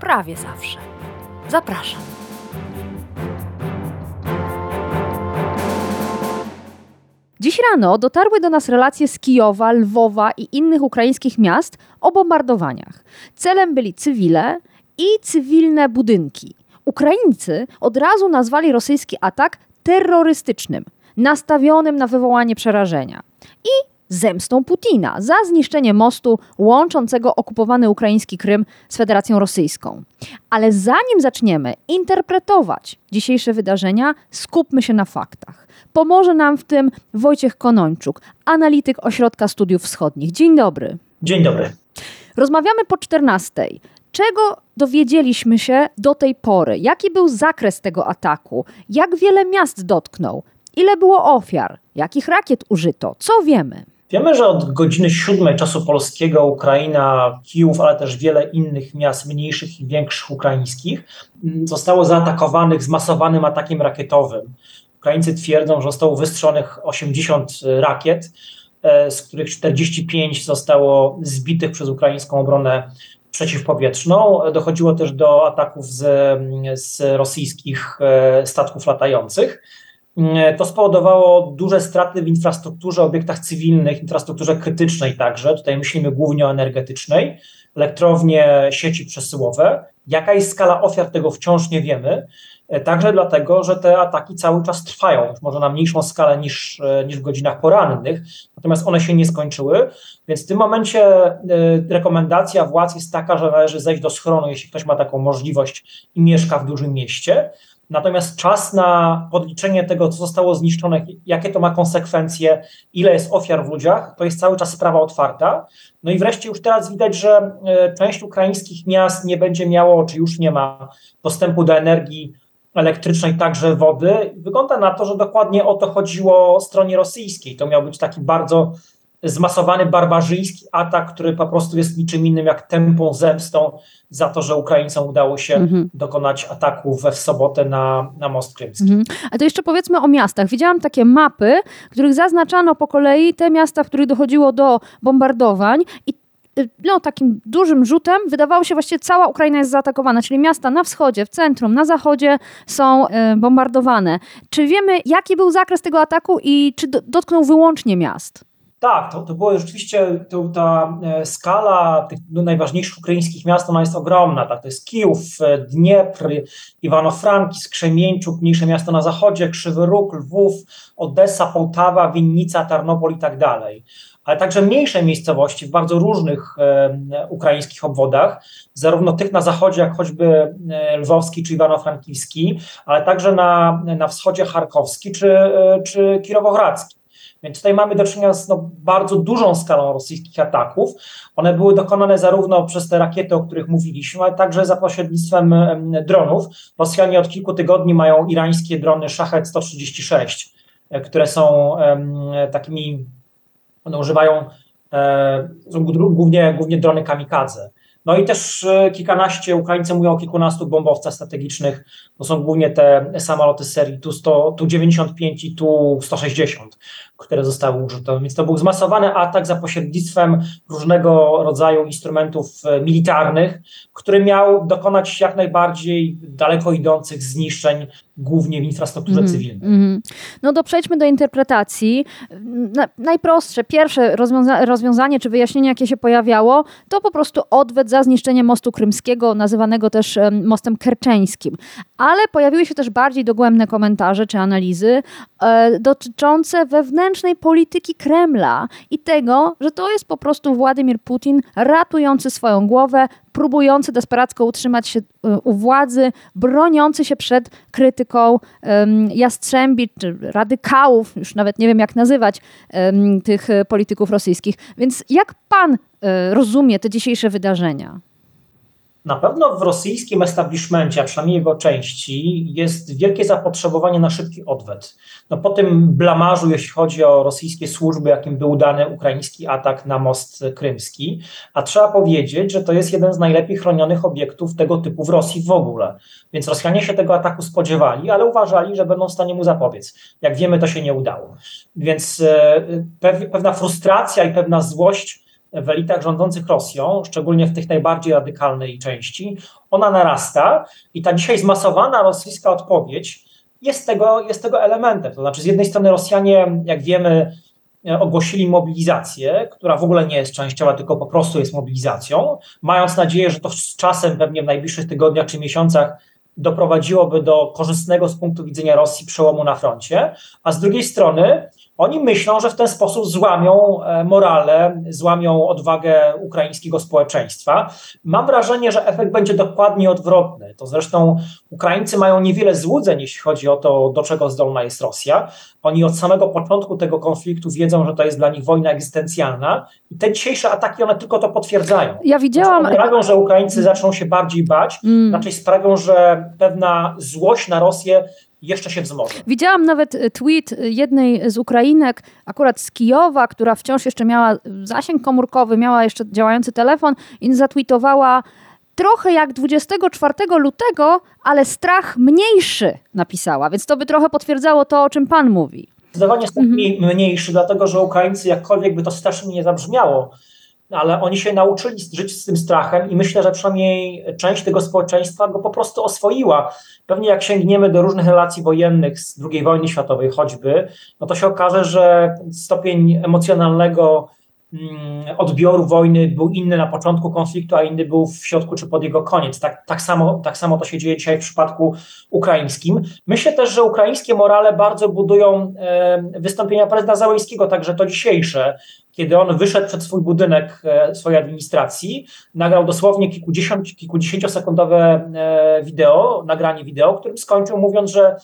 prawie zawsze. Zapraszam. Dziś rano dotarły do nas relacje z Kijowa, Lwowa i innych ukraińskich miast o bombardowaniach. Celem byli cywile i cywilne budynki. Ukraińcy od razu nazwali rosyjski atak terrorystycznym, nastawionym na wywołanie przerażenia. I zemstą Putina za zniszczenie mostu łączącego okupowany ukraiński Krym z Federacją Rosyjską. Ale zanim zaczniemy interpretować dzisiejsze wydarzenia, skupmy się na faktach. Pomoże nam w tym Wojciech Konończuk, analityk Ośrodka Studiów Wschodnich. Dzień dobry. Dzień dobry. Rozmawiamy po 14. Czego dowiedzieliśmy się do tej pory? Jaki był zakres tego ataku? Jak wiele miast dotknął? Ile było ofiar? Jakich rakiet użyto? Co wiemy? Wiemy, że od godziny siódmej czasu polskiego Ukraina, Kijów, ale też wiele innych miast mniejszych i większych ukraińskich mm, zostało zaatakowanych zmasowanym atakiem rakietowym. Ukraińcy twierdzą, że zostało wystrzelonych 80 rakiet, e, z których 45 zostało zbitych przez ukraińską obronę przeciwpowietrzną. Dochodziło też do ataków z, z rosyjskich e, statków latających. To spowodowało duże straty w infrastrukturze, obiektach cywilnych, infrastrukturze krytycznej także. Tutaj myślimy głównie o energetycznej, elektrownie, sieci przesyłowe. Jaka jest skala ofiar, tego wciąż nie wiemy. E, także dlatego, że te ataki cały czas trwają, może na mniejszą skalę niż, e, niż w godzinach porannych, natomiast one się nie skończyły, więc w tym momencie e, rekomendacja władz jest taka, że należy zejść do schronu, jeśli ktoś ma taką możliwość i mieszka w dużym mieście. Natomiast czas na podliczenie tego, co zostało zniszczone, jakie to ma konsekwencje, ile jest ofiar w ludziach, to jest cały czas sprawa otwarta. No i wreszcie już teraz widać, że e, część ukraińskich miast nie będzie miało, czy już nie ma dostępu do energii elektrycznej, także wody. Wygląda na to, że dokładnie o to chodziło stronie rosyjskiej. To miał być taki bardzo zmasowany barbarzyński atak, który po prostu jest niczym innym jak tempą zemstą za to, że Ukraińcom udało się mhm. dokonać ataku we w sobotę na, na most krymski. Mhm. A to jeszcze powiedzmy o miastach. Widziałam takie mapy, w których zaznaczano po kolei te miasta, w których dochodziło do bombardowań i y, no, takim dużym rzutem wydawało się właściwie cała Ukraina jest zaatakowana, czyli miasta na wschodzie, w centrum, na zachodzie są y, bombardowane. Czy wiemy, jaki był zakres tego ataku i czy do, dotknął wyłącznie miast? Tak, to, to było rzeczywiście to, ta e, skala tych no, najważniejszych ukraińskich miast, ona jest ogromna. Tak? To jest Kijów, e, Dniepr, Iwano-Frankivsk, mniejsze miasto na zachodzie, Krzywy Róg, Lwów, Odessa, Połtawa, Winnica, Tarnopol i tak dalej. Ale także mniejsze miejscowości w bardzo różnych e, ukraińskich obwodach, zarówno tych na zachodzie, jak choćby e, lwowski czy Iwano-Frankiwski, ale także na, na wschodzie charkowski czy, czy kirowogradzki. Więc tutaj mamy do czynienia z no, bardzo dużą skalą rosyjskich ataków. One były dokonane zarówno przez te rakiety, o których mówiliśmy, ale także za pośrednictwem dronów. Rosjanie od kilku tygodni mają irańskie drony Shahed 136, e, które są takimi, one używają e, głównie, głównie drony kamikadze. No i też e, kilkanaście, Ukraińcy mówią o kilkunastu bombowcach strategicznych, to są głównie te samoloty serii Tu-100, Tu-95 i Tu-160, które zostały użyte. Więc to był zmasowany atak za pośrednictwem różnego rodzaju instrumentów e, militarnych, który miał dokonać jak najbardziej daleko idących zniszczeń, głównie w infrastrukturze mm, cywilnej. Mm. No to przejdźmy do interpretacji. Na, najprostsze, pierwsze rozwiąza rozwiązanie czy wyjaśnienie, jakie się pojawiało, to po prostu odwet za zniszczenie mostu krymskiego, nazywanego też um, mostem kerczeńskim. Ale pojawiły się też bardziej dogłębne komentarze czy analizy e, dotyczące wewnętrznej polityki Kremla i tego, że to jest po prostu Władimir Putin ratujący swoją głowę, próbujący desperacko utrzymać się e, u władzy, broniący się przed krytyką jastrzębi czy radykałów, już nawet nie wiem jak nazywać tych e, polityków rosyjskich. Więc jak pan um, rozumie te dzisiejsze wydarzenia? Na pewno w rosyjskim establishmencie, a przynajmniej jego części, jest wielkie zapotrzebowanie na szybki odwet. No po tym blamarzu, jeśli chodzi o rosyjskie służby, jakim był dany ukraiński atak na most krymski, a trzeba powiedzieć, że to jest jeden z najlepiej chronionych obiektów tego typu w Rosji w ogóle. Więc Rosjanie się tego ataku spodziewali, ale uważali, że będą w stanie mu zapobiec. Jak wiemy, to się nie udało. Więc e, pewna frustracja i pewna złość w elitach rządzących Rosją, szczególnie w tych najbardziej radykalnej części, ona narasta i ta dzisiaj zmasowana rosyjska odpowiedź jest tego, jest tego elementem. To znaczy, z jednej strony Rosjanie, jak wiemy, ogłosili mobilizację, która w ogóle nie jest częściowa, tylko po prostu jest mobilizacją, mając nadzieję, że to z czasem, pewnie w najbliższych tygodniach czy miesiącach, doprowadziłoby do korzystnego z punktu widzenia Rosji przełomu na froncie, a z drugiej strony oni myślą, że w ten sposób złamią e, morale, złamią odwagę ukraińskiego społeczeństwa. Mam wrażenie, że efekt będzie dokładnie odwrotny. To zresztą Ukraińcy mają niewiele złudzeń, jeśli chodzi o to, do czego zdolna jest Rosja. Oni od samego początku tego konfliktu wiedzą, że to jest dla nich wojna egzystencjalna i te dzisiejsze ataki, one tylko to potwierdzają. Ja widziałam... Znaczy sprawią, że Ukraińcy zaczną się bardziej bać, mm. raczej sprawią, że pewna złość na Rosję jeszcze się wzmoże. Widziałam nawet e, tweet e, jednej z Ukrainek, akurat z Kijowa, która wciąż jeszcze miała zasięg komórkowy, miała jeszcze działający telefon i zatweetowała trochę jak 24 lutego, ale strach mniejszy napisała, więc to by trochę potwierdzało to, o czym pan mówi. Zdecydowanie strach mhm. mniejszy, dlatego że Ukraińcy, jakkolwiek by to strasznie nie zabrzmiało, ale oni się nauczyli żyć z tym strachem i myślę, że przynajmniej część tego społeczeństwa go po prostu oswoiła. Pewnie jak sięgniemy do różnych relacji wojennych z II wojny światowej choćby, no to się okaże, że stopień emocjonalnego odbioru wojny był inny na początku konfliktu, a inny był w środku czy pod jego koniec. Tak, tak, samo, tak samo to się dzieje dzisiaj w przypadku ukraińskim. Myślę też, że ukraińskie morale bardzo budują wystąpienia prezydenta Załęskiego, także to dzisiejsze, kiedy on wyszedł przed swój budynek e, swojej administracji, nagrał dosłownie kilkudziesiąt, kilkudziesięciosekundowe e, wideo, nagranie wideo, którym skończył mówiąc, że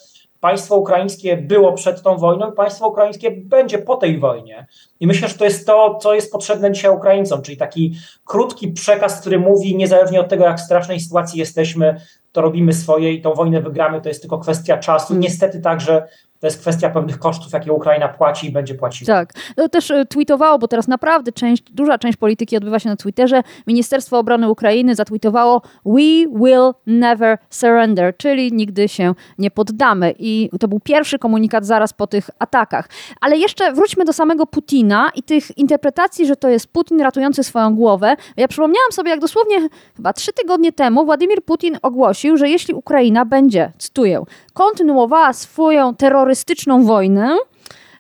państwo ukraińskie było przed tą wojną i państwo ukraińskie będzie po tej wojnie. I myślę, że to jest to, co jest potrzebne dzisiaj Ukraińcom, czyli taki krótki przekaz, który mówi, niezależnie od tego, jak w strasznej sytuacji jesteśmy, to robimy swoje i tą wojnę wygramy, to jest tylko kwestia czasu. Niestety także to jest kwestia pewnych kosztów, jakie Ukraina płaci i będzie płaciła. Tak. No też e, tweetowało, bo teraz naprawdę część, duża część polityki odbywa się na Twitterze. Ministerstwo Obrony Ukrainy zatweetowało We will never surrender, czyli nigdy się nie poddamy. I to był pierwszy komunikat zaraz po tych atakach. Ale jeszcze wróćmy do samego Putina i tych interpretacji, że to jest Putin ratujący swoją głowę. Ja przypomniałam sobie, jak dosłownie chyba trzy tygodnie temu Władimir Putin ogłosił, że jeśli Ukraina będzie, cytuję, kontynuowała swoją terrorystyczną wojnę,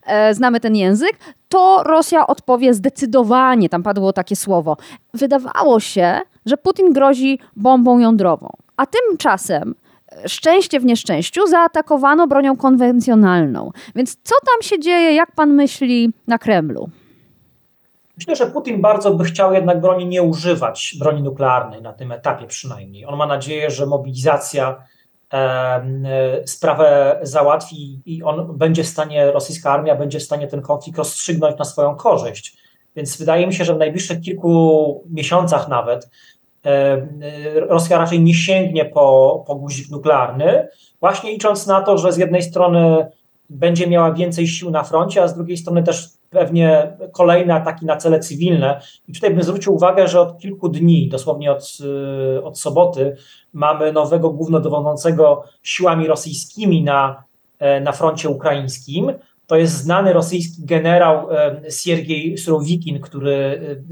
e, znamy ten język, to Rosja odpowie zdecydowanie, tam padło takie słowo. Wydawało się, że Putin grozi bombą jądrową. A tymczasem e, szczęście w nieszczęściu zaatakowano bronią konwencjonalną. Więc co tam się dzieje, jak pan myśli, na Kremlu? Myślę, że Putin bardzo by chciał jednak broni nie używać, broni nuklearnej na tym etapie przynajmniej. On ma nadzieję, że mobilizacja sprawę załatwi i on będzie w stanie, rosyjska armia będzie w stanie ten konflikt rozstrzygnąć na swoją korzyść. Więc wydaje mi się, że w najbliższych kilku miesiącach nawet Rosja raczej nie sięgnie po, po guzik nuklearny, właśnie licząc na to, że z jednej strony będzie miała więcej sił na froncie, a z drugiej strony też pewnie kolejne ataki na cele cywilne. I tutaj bym zwrócił uwagę, że od kilku dni, dosłownie od, y, od soboty, mamy nowego głównodowodzącego siłami rosyjskimi na, e, na froncie ukraińskim. To jest znany rosyjski generał e, Siergiej Surowikin, który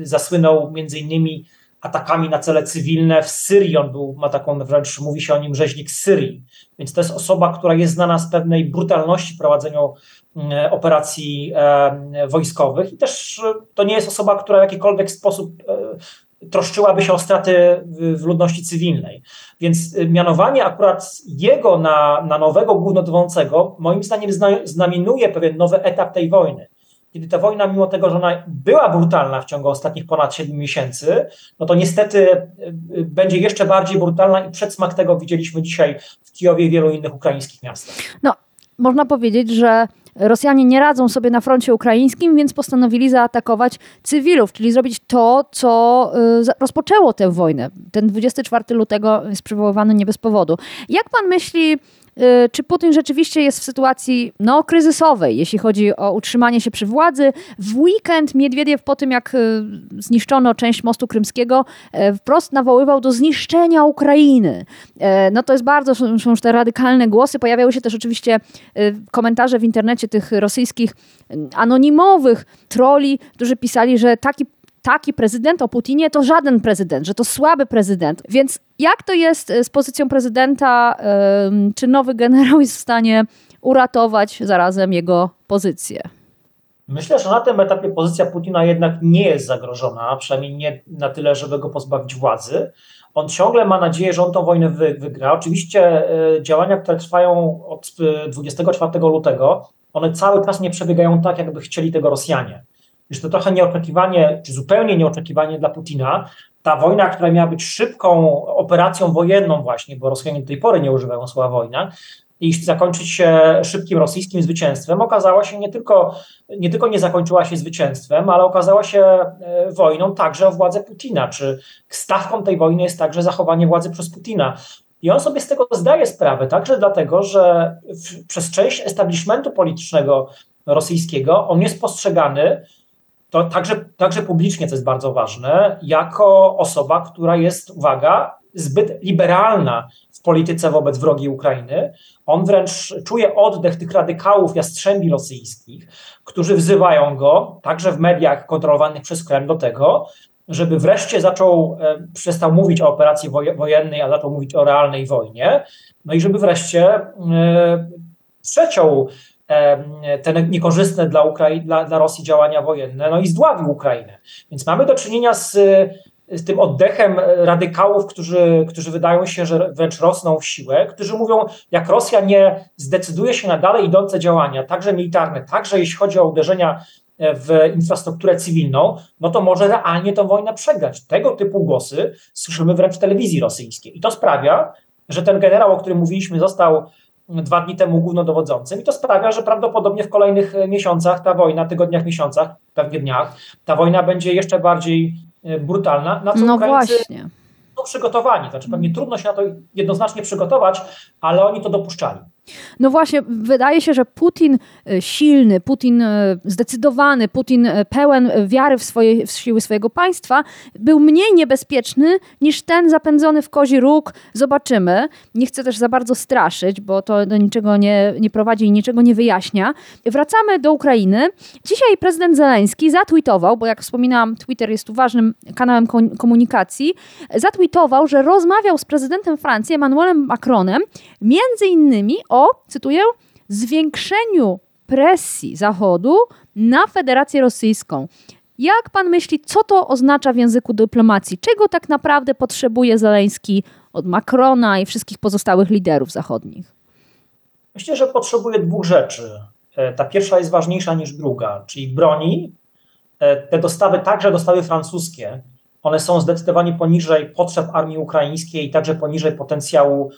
e, zasłynął między innymi atakami na cele cywilne w Syrii. On był, ma taką wręcz, mówi się o nim rzeźnik z Syrii. Więc to jest osoba, która jest znana z pewnej brutalności w prowadzeniu mm, operacji e, wojskowych i też e, to nie jest osoba, która w jakikolwiek sposób e, troszczyłaby się o straty w, ludności cywilnej. Więc mianowanie akurat jego na, na nowego głównodowodzącego moim zdaniem znamienuje pewien nowy etap tej wojny kiedy ta wojna, mimo tego, że ona była brutalna w ciągu ostatnich ponad 7 miesięcy, no to niestety y, y, będzie jeszcze bardziej brutalna i przedsmak tego widzieliśmy dzisiaj w Kijowie i wielu innych ukraińskich miastach. No, można powiedzieć, że Rosjanie nie radzą sobie na froncie ukraińskim, więc postanowili zaatakować cywilów, czyli zrobić to, co y, rozpoczęło tę wojnę. Ten 24 lutego jest przywoływany nie bez powodu. Jak pan myśli, czy Putin rzeczywiście jest w sytuacji no, kryzysowej, jeśli chodzi o utrzymanie się przy władzy. W weekend Miedwiediew po tym, jak y, zniszczono część mostu krymskiego, y, wprost nawoływał do zniszczenia Ukrainy. No to jest bardzo, są już te radykalne głosy. Pojawiały się też oczywiście komentarze w internecie tych rosyjskich anonimowych troli, którzy pisali, że taki taki prezydent o Putinie to żaden prezydent, że to słaby prezydent. Więc jak to jest e, z pozycją prezydenta? Czy nowy generał jest w stanie uratować zarazem jego pozycję? Myślę, że na tym etapie pozycja Putina jednak nie jest zagrożona, przynajmniej nie na tyle, żeby go pozbawić władzy. On ciągle ma nadzieję, że on tę wojnę wygra. Oczywiście e, działania, które trwają od 24 e, lutego, one cały czas nie przebiegają tak, jakby chcieli tego Rosjanie że to trochę nieoczekiwanie, czy zupełnie nieoczekiwanie dla Putina, ta wojna, która miała być szybką operacją wojenną właśnie, bo Rosjanie do tej pory nie używają słowa wojna, i zakończyć się szybkim rosyjskim zwycięstwem, okazała się nie tylko, nie tylko nie zakończyła się zwycięstwem, ale okazała się e, wojną także o władzę Putina, czy stawką tej wojny jest także zachowanie władzy przez Putina. I on sobie z tego zdaje sprawę, także dlatego, że w, przez część establishmentu politycznego rosyjskiego on jest postrzegany to także, także publicznie, co jest bardzo ważne, jako osoba, która jest, uwaga, zbyt liberalna w polityce wobec wrogiej Ukrainy. On wręcz czuje oddech tych radykałów jastrzębi rosyjskich, którzy wzywają go, także w mediach kontrolowanych przez Kreml, do tego, żeby wreszcie zaczął, e, przestał mówić o operacji wojennej, a zaczął mówić o realnej wojnie, no i żeby wreszcie e, przeciął te niekorzystne dla, Ukrai- dla, dla Rosji działania wojenne, no i zdławił Ukrainę. Więc mamy do czynienia z, z tym oddechem radykałów, którzy, którzy wydają się, że wręcz rosną w siłę, którzy mówią, jak Rosja nie zdecyduje się na dalej idące działania, także militarne, także jeśli chodzi o uderzenia w infrastrukturę cywilną, no to może realnie tę wojnę przegrać. Tego typu głosy słyszymy wręcz w telewizji rosyjskiej. I to sprawia, że ten generał, o którym mówiliśmy, został dwa dni temu głównodowodzącym i to sprawia, że prawdopodobnie w kolejnych e, miesiącach ta wojna, tygodniach, miesiącach, pewnie dniach, ta wojna będzie jeszcze bardziej e, brutalna, na co no Ukraińcy właśnie. są przygotowani. Znaczy pewnie trudno się na to jednoznacznie przygotować, ale oni to dopuszczali. No właśnie, wydaje się, że Putin e, silny, Putin e, zdecydowany, Putin e, pełen wiary w, swoje, w siły swojego państwa był mniej niebezpieczny niż ten zapędzony w kozi róg. Zobaczymy. Nie chcę też za bardzo straszyć, bo to do niczego nie, nie prowadzi i niczego nie wyjaśnia. Wracamy do Ukrainy. Dzisiaj prezydent Zeleński zatweetował, bo jak wspominałam, Twitter jest tu ważnym kanałem komunikacji, zatweetował, że rozmawiał z prezydentem Francji Emmanuelem Macronem między innymi o, cytuję, zwiększeniu presji Zachodu na Federację Rosyjską. Jak pan myśli, co to oznacza w języku dyplomacji? Czego tak naprawdę potrzebuje Zeleński od Macrona i wszystkich pozostałych liderów zachodnich? Myślę, że potrzebuje dwóch rzeczy. E, ta pierwsza jest ważniejsza niż druga, czyli broni. E, te dostawy, także dostawy francuskie, one są zdecydowanie poniżej potrzeb armii ukraińskiej i także poniżej potencjału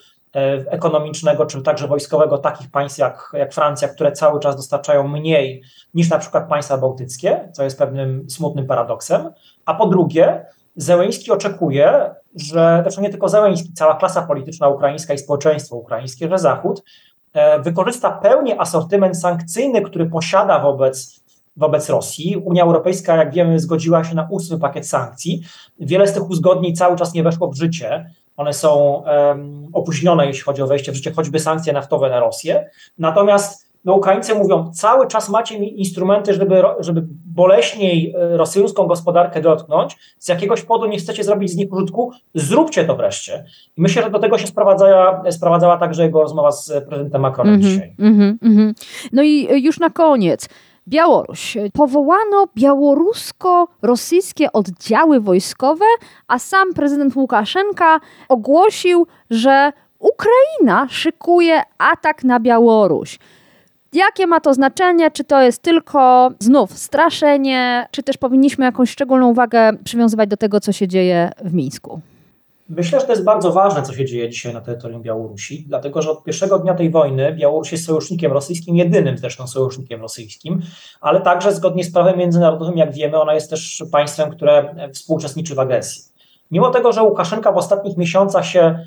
ekonomicznego czy także wojskowego takich państw jak, jak Francja, które cały czas dostarczają mniej niż na przykład państwa bałtyckie, co jest pewnym smutnym paradoksem. A po drugie, Zełęński oczekuje, że zresztą nie tylko Zełęński, cała klasa polityczna ukraińska i społeczeństwo ukraińskie, że Zachód e, wykorzysta pełnie asortyment sankcyjny, który posiada wobec wobec Rosji. Unia Europejska, jak wiemy, zgodziła się na ósmy pakiet sankcji. Wiele z tych uzgodnień cały czas nie weszło w życie. One są um, opóźnione, jeśli chodzi o wejście w życie, choćby sankcje naftowe na Rosję. Natomiast no, Ukraińcy mówią, cały czas macie instrumenty, żeby, żeby boleśniej e, rosyjską gospodarkę dotknąć. Z jakiegoś powodu nie chcecie zrobić z nich użytku, zróbcie to wreszcie. I myślę, że do tego się sprowadzała, sprowadzała także jego rozmowa z prezydentem Macronem mm -hmm, dzisiaj. Mm -hmm. No i już na koniec. Białoruś. Powołano białorusko-rosyjskie oddziały wojskowe, a sam prezydent Łukaszenka ogłosił, że Ukraina szykuje atak na Białoruś. Jakie ma to znaczenie? Czy to jest tylko znów straszenie, czy też powinniśmy jakąś szczególną uwagę przywiązywać do tego, co się dzieje w Mińsku? Myślę, że to jest bardzo ważne, co się dzieje dzisiaj na terytorium Białorusi, dlatego że od pierwszego dnia tej wojny Białoruś jest sojusznikiem rosyjskim, jedynym zresztą sojusznikiem rosyjskim, ale także zgodnie z prawem międzynarodowym, jak wiemy, ona jest też państwem, które współuczestniczy w agresji. Mimo tego, że Łukaszenka w ostatnich miesiącach się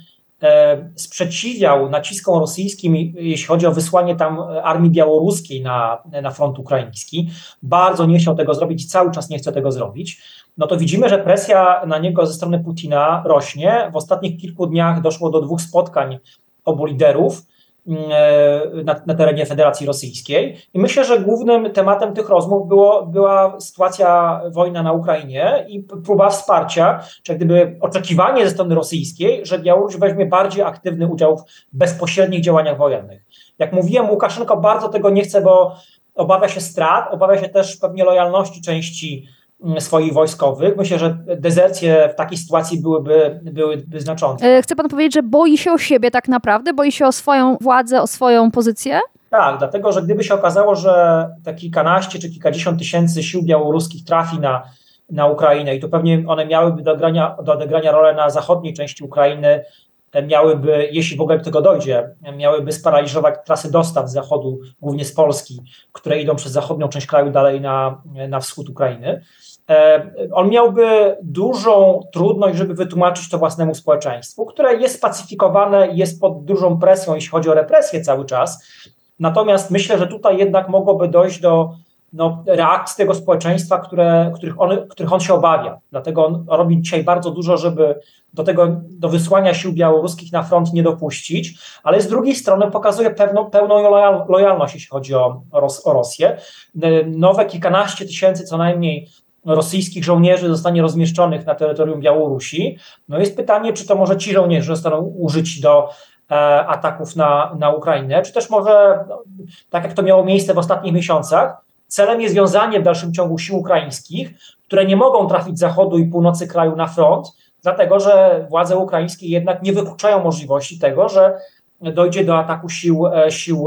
sprzeciwiał naciskom rosyjskim, jeśli chodzi o wysłanie tam armii białoruskiej na, na front ukraiński, bardzo nie chciał tego zrobić cały czas nie chce tego zrobić. No to widzimy, że presja na niego ze strony Putina rośnie. W ostatnich kilku dniach doszło do dwóch spotkań obu liderów. e, na, na, terenie Federacji Rosyjskiej. I myślę, że głównym tematem tych rozmów było, była sytuacja wojna na Ukrainie i próba wsparcia, czy gdyby oczekiwanie ze strony rosyjskiej, że Białoruś weźmie bardziej aktywny udział w bezpośrednich działaniach wojennych. Jak mówiłem, Łukaszenko bardzo tego nie chce, bo obawia się strat, obawia się też pewnie lojalności części swoich wojskowych. Myślę, że dezercje w takiej sytuacji byłyby, byłyby znaczące. E, chce pan powiedzieć, że boi się o siebie tak naprawdę? Boi się o swoją władzę, o swoją pozycję? Tak, dlatego że gdyby się okazało, że te kilkanaście czy kilkadziesiąt tysięcy sił białoruskich trafi na, na Ukrainę i to pewnie one miałyby do, odegrania, do odegrania rolę na zachodniej części Ukrainy, e, miałyby, jeśli w ogóle do tego dojdzie, miałyby sparaliżować trasy dostaw z zachodu, głównie z Polski, które idą przez zachodnią część kraju dalej na, na wschód Ukrainy. E, on miałby dużą trudność, żeby wytłumaczyć to własnemu społeczeństwu, które jest spacyfikowane, jest pod dużą presją, jeśli chodzi o represję cały czas. Natomiast myślę, że tutaj jednak mogłoby dojść do no, reakcji tego społeczeństwa, które, których, on, których on się obawia. Dlatego on robi dzisiaj bardzo dużo, żeby do tego, do wysłania sił białoruskich na front nie dopuścić, ale z drugiej strony pokazuje pewną, pełną lojalność, jeśli chodzi o, o Rosję. Nowe kilkanaście tysięcy co najmniej rosyjskich żołnierzy zostanie rozmieszczonych na terytorium Białorusi. No jest pytanie, czy to może ci żołnierze zostaną użyci do e, ataków na, na Ukrainę, czy też może, no, tak jak to miało miejsce w ostatnich miesiącach, celem jest wiązanie w dalszym ciągu sił ukraińskich, które nie mogą trafić zachodu i północy kraju na front, dlatego że władze ukraińskie jednak nie wykluczają możliwości tego, że dojdzie do ataku sił, e, sił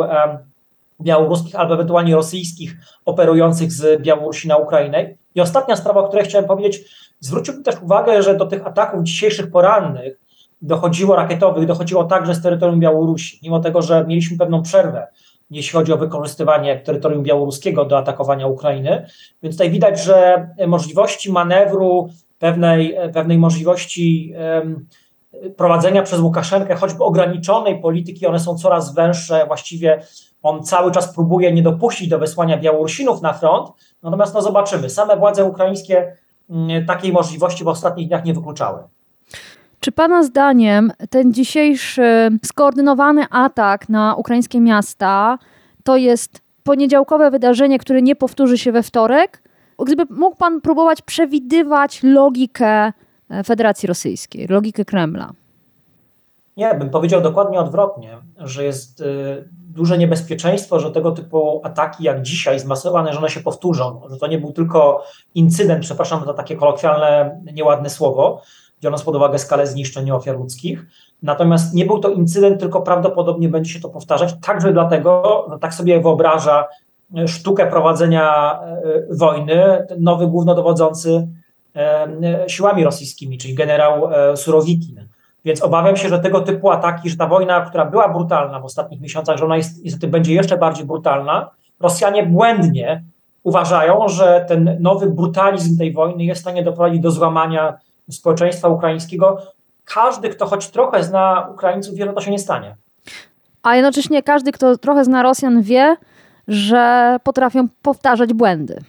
białoruskich albo ewentualnie rosyjskich operujących z Białorusi na Ukrainę. I ostatnia sprawa, o której chciałem powiedzieć, zwróciłbym też uwagę, że do tych ataków dzisiejszych porannych dochodziło rakietowych, dochodziło także z terytorium Białorusi, mimo tego, że mieliśmy pewną przerwę, jeśli chodzi o wykorzystywanie terytorium białoruskiego do atakowania Ukrainy. Więc tutaj widać, że możliwości manewru, pewnej, pewnej możliwości prowadzenia przez Łukaszenkę, choćby ograniczonej polityki, one są coraz węższe, właściwie on cały czas próbuje nie dopuścić do wysłania Białorusinów na front, natomiast no zobaczymy. Same władze ukraińskie mm, takiej możliwości w ostatnich dniach nie wykluczały. Czy Pana zdaniem ten dzisiejszy skoordynowany atak na ukraińskie miasta to jest poniedziałkowe wydarzenie, które nie powtórzy się we wtorek? Gdyby mógł Pan próbować przewidywać logikę e, Federacji Rosyjskiej, logikę Kremla? Nie, bym powiedział dokładnie odwrotnie, że jest y, duże niebezpieczeństwo, że tego typu ataki jak dzisiaj zmasowane, że one się powtórzą, że to nie był tylko incydent, przepraszam za takie kolokwialne, nieładne słowo, biorąc pod uwagę skalę zniszczeń ofiar ludzkich. Natomiast nie był to incydent, tylko prawdopodobnie będzie się to powtarzać, także dlatego, że tak sobie wyobraża e, sztukę prowadzenia e, wojny nowy głównodowodzący e, siłami rosyjskimi, czyli generał Surowikin. Więc obawiam się, że tego typu ataki, że ta wojna, która była brutalna w ostatnich miesiącach, że ona jest, niestety będzie jeszcze bardziej brutalna. Rosjanie błędnie uważają, że ten nowy brutalizm tej wojny jest w stanie doprowadzić do złamania społeczeństwa ukraińskiego. Każdy, kto choć trochę zna Ukraińców, wie, że to się nie stanie. A jednocześnie każdy, kto trochę zna Rosjan, wie, że potrafią powtarzać błędy.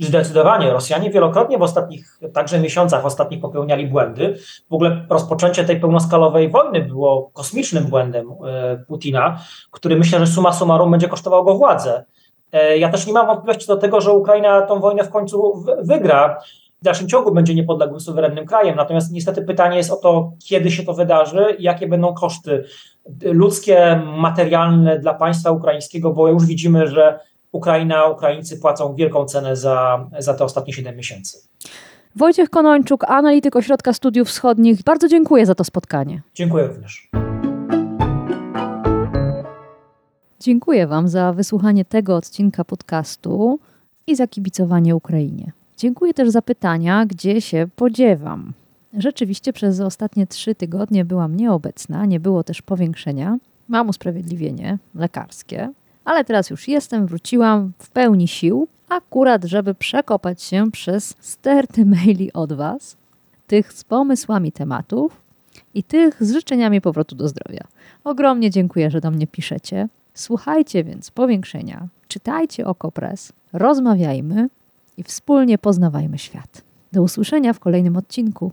Zdecydowanie. Rosjanie wielokrotnie w ostatnich, także miesiącach ostatnich popełniali błędy. W ogóle rozpoczęcie tej pełnoskalowej wojny było kosmicznym błędem e, Putina, który myślę, że suma summarum będzie kosztował go władzę. E, ja też nie mam wątpliwości do tego, że Ukraina tą wojnę w końcu wygra. W dalszym ciągu będzie niepodległym, suwerennym krajem. Natomiast niestety pytanie jest o to, kiedy się to wydarzy jakie będą koszty ludzkie, materialne dla państwa ukraińskiego, bo już widzimy, że Ukraina, Ukraińcy płacą wielką cenę za, za te ostatnie 7 miesięcy. Wojciech Konończuk, analityk Ośrodka Studiów Wschodnich. Bardzo dziękuję za to spotkanie. Dziękuję również. Dziękuję Wam za wysłuchanie tego odcinka podcastu i za kibicowanie Ukrainie. Dziękuję też za pytania, gdzie się podziewam. Rzeczywiście przez ostatnie trzy tygodnie byłam nieobecna, nie było też powiększenia. Mam usprawiedliwienie lekarskie, ale teraz już jestem, wróciłam w pełni sił, akurat żeby przekopać się przez sterty maili od Was, tych z pomysłami tematów i tych z życzeniami powrotu do zdrowia. Ogromnie dziękuję, że do mnie piszecie. Słuchajcie więc powiększenia, czytajcie Okopres, rozmawiajmy i wspólnie poznawajmy świat. Do usłyszenia w kolejnym odcinku.